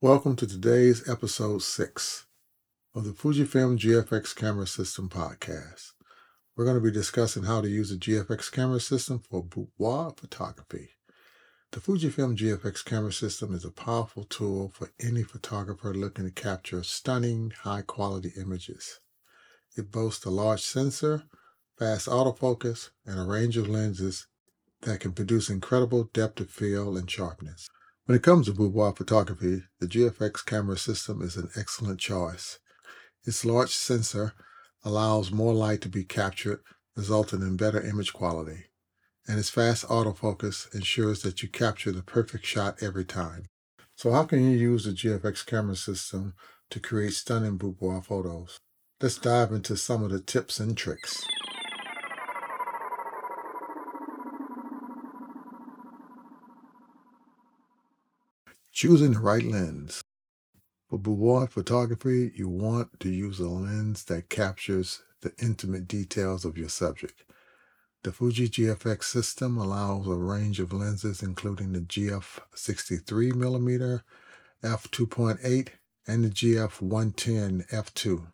Welcome to today's episode six of the Fujifilm GFX Camera System podcast. We're going to be discussing how to use the GFX camera system for boudoir photography. The Fujifilm GFX camera system is a powerful tool for any photographer looking to capture stunning, high quality images. It boasts a large sensor, fast autofocus, and a range of lenses that can produce incredible depth of field and sharpness. When it comes to boudoir photography, the GFX camera system is an excellent choice. Its large sensor allows more light to be captured, resulting in better image quality. And its fast autofocus ensures that you capture the perfect shot every time. So how can you use the GFX camera system to create stunning boudoir photos? Let's dive into some of the tips and tricks. Choosing the right lens. For boudoir photography, you want to use a lens that captures the intimate details of your subject. The Fuji GFX system allows a range of lenses, including the GF 63mm, f2.8, and the GF 110 f2.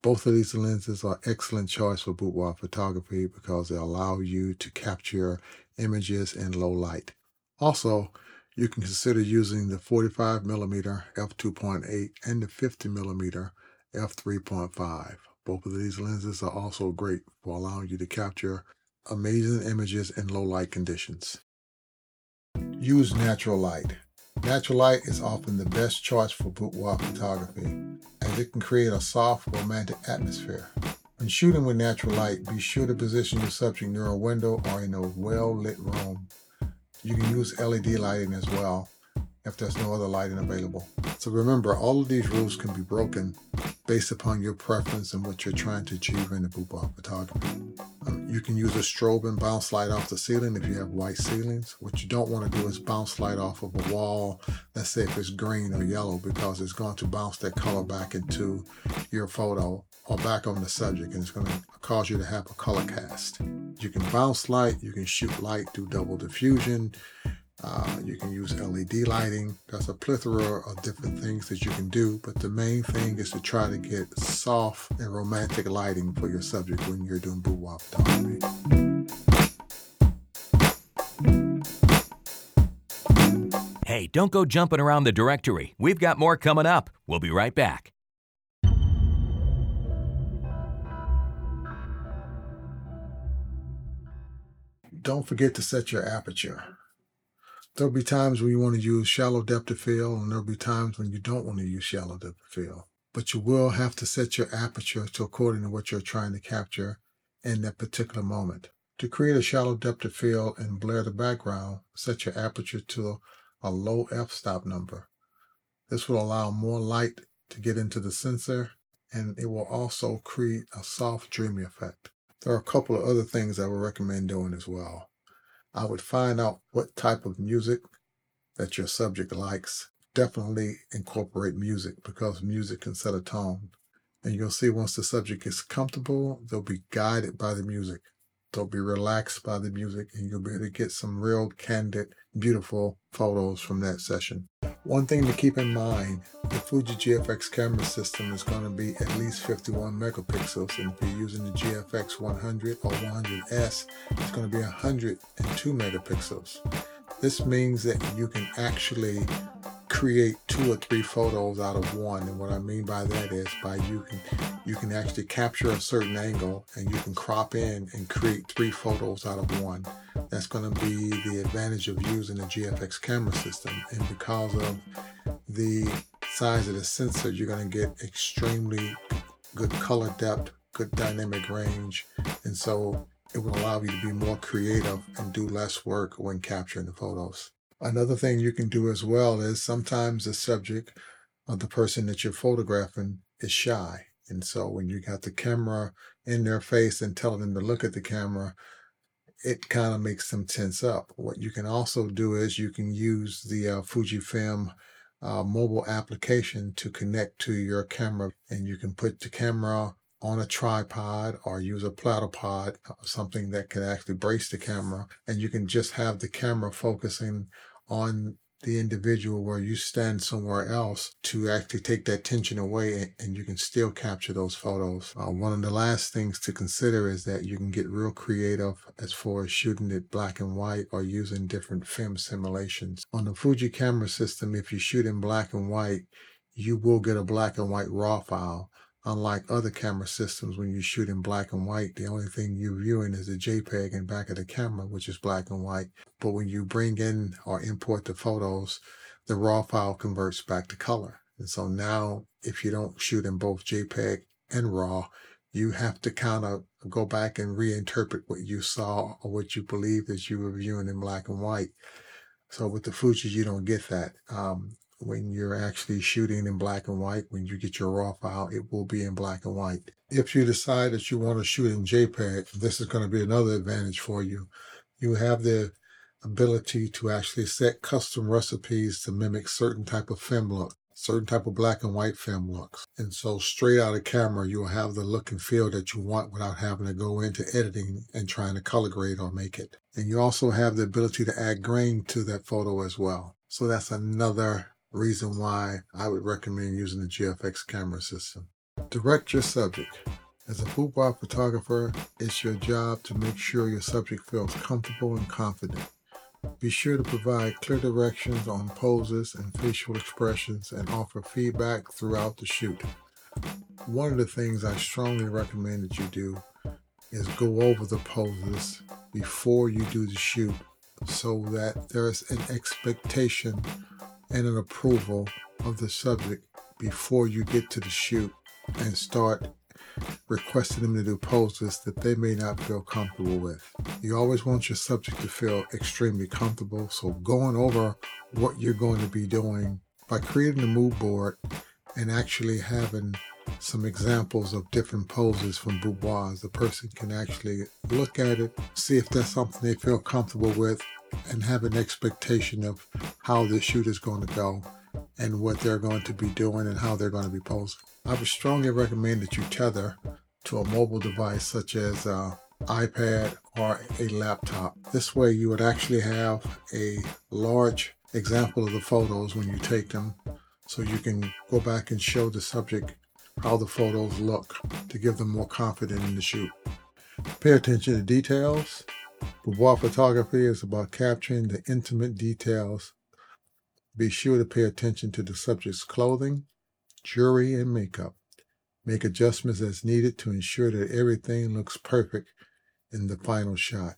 Both of these lenses are excellent choice for boudoir photography because they allow you to capture images in low light. Also, you can consider using the 45mm f2.8 and the 50mm f3.5. Both of these lenses are also great for allowing you to capture amazing images in low light conditions. Use natural light. Natural light is often the best choice for boudoir photography as it can create a soft, romantic atmosphere. When shooting with natural light, be sure to position your subject near a window or in a well lit room you can use LED lighting as well if there's no other lighting available. So remember, all of these rules can be broken based upon your preference and what you're trying to achieve in the boudoir photography. Um, you can use a strobe and bounce light off the ceiling if you have white ceilings. What you don't want to do is bounce light off of a wall, let's say if it's green or yellow, because it's going to bounce that color back into your photo or back on the subject and it's going to cause you to have a color cast. You can bounce light, you can shoot light through double diffusion, uh, you can use LED lighting. There's a plethora of different things that you can do, but the main thing is to try to get soft and romantic lighting for your subject when you're doing boudoir photography. Hey, don't go jumping around the directory. We've got more coming up. We'll be right back. Don't forget to set your aperture. There'll be times when you want to use shallow depth of field, and there'll be times when you don't want to use shallow depth of field. But you will have to set your aperture to according to what you're trying to capture in that particular moment. To create a shallow depth of field and blur the background, set your aperture to a low f-stop number. This will allow more light to get into the sensor and it will also create a soft dreamy effect. There are a couple of other things I would recommend doing as well. I would find out what type of music that your subject likes. Definitely incorporate music because music can set a tone. And you'll see once the subject is comfortable, they'll be guided by the music. They'll be relaxed by the music and you'll be able to get some real candid, beautiful photos from that session. One thing to keep in mind, the Fuji GFX camera system is going to be at least 51 megapixels and if you're using the GFX 100 or 100S, it's going to be 102 megapixels. This means that you can actually create two or three photos out of one. And what I mean by that is by you can you can actually capture a certain angle and you can crop in and create three photos out of one. That's going to be the advantage of using the GFX camera system. And because of the size of the sensor, you're going to get extremely good color depth, good dynamic range. And so it will allow you to be more creative and do less work when capturing the photos. Another thing you can do as well is sometimes the subject of the person that you're photographing is shy. And so when you got the camera in their face and telling them to look at the camera, it kind of makes them tense up. What you can also do is you can use the uh, Fujifilm uh, mobile application to connect to your camera and you can put the camera on a tripod or use a platypod, uh, something that can actually brace the camera. And you can just have the camera focusing on the individual where you stand somewhere else to actually take that tension away and you can still capture those photos. Uh, one of the last things to consider is that you can get real creative as far as shooting it black and white or using different film simulations. On the Fuji camera system, if you shoot in black and white, you will get a black and white raw file. Unlike other camera systems, when you shoot in black and white, the only thing you're viewing is the JPEG in back of the camera, which is black and white. But when you bring in or import the photos, the raw file converts back to color. And so now, if you don't shoot in both JPEG and RAW, you have to kind of go back and reinterpret what you saw or what you believe that you were viewing in black and white. So with the Fuji, you don't get that. Um, when you're actually shooting in black and white, when you get your raw file, it will be in black and white. If you decide that you want to shoot in JPEG, this is going to be another advantage for you. You have the ability to actually set custom recipes to mimic certain type of film look, certain type of black and white film looks. And so straight out of camera, you'll have the look and feel that you want without having to go into editing and trying to color grade or make it. And you also have the ability to add grain to that photo as well. So that's another reason why I would recommend using the GFX camera system. Direct your subject. As a boudoir photographer, it's your job to make sure your subject feels comfortable and confident. Be sure to provide clear directions on poses and facial expressions and offer feedback throughout the shoot. One of the things I strongly recommend that you do is go over the poses before you do the shoot so that there's an expectation and an approval of the subject before you get to the shoot and start requesting them to do poses that they may not feel comfortable with. You always want your subject to feel extremely comfortable, so going over what you're going to be doing by creating a mood board and actually having some examples of different poses from boudoirs, the person can actually look at it, see if that's something they feel comfortable with, and have an expectation of how the shoot is going to go and what they're going to be doing and how they're going to be posing. I would strongly recommend that you tether to a mobile device such as an iPad or a laptop. This way, you would actually have a large example of the photos when you take them so you can go back and show the subject how the photos look to give them more confidence in the shoot. Pay attention to details Boudoir photography is about capturing the intimate details. Be sure to pay attention to the subject's clothing, jewelry, and makeup. Make adjustments as needed to ensure that everything looks perfect in the final shot.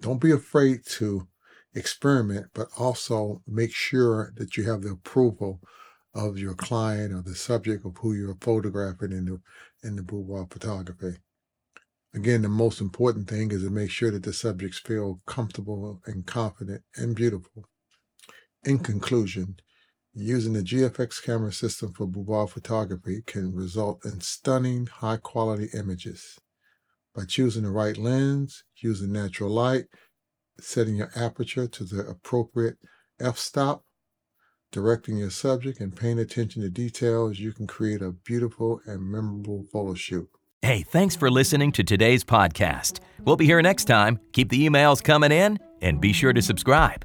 Don't be afraid to experiment, but also make sure that you have the approval of your client or the subject of who you're photographing in the in the boudoir photography. Again, the most important thing is to make sure that the subjects feel comfortable and confident and beautiful. In conclusion, using the GFX camera system for boudoir photography can result in stunning, high quality images. By choosing the right lens, using natural light, setting your aperture to the appropriate f stop, directing your subject, and paying attention to details, you can create a beautiful and memorable photo shoot. Hey, thanks for listening to today's podcast. We'll be here next time. Keep the emails coming in and be sure to subscribe.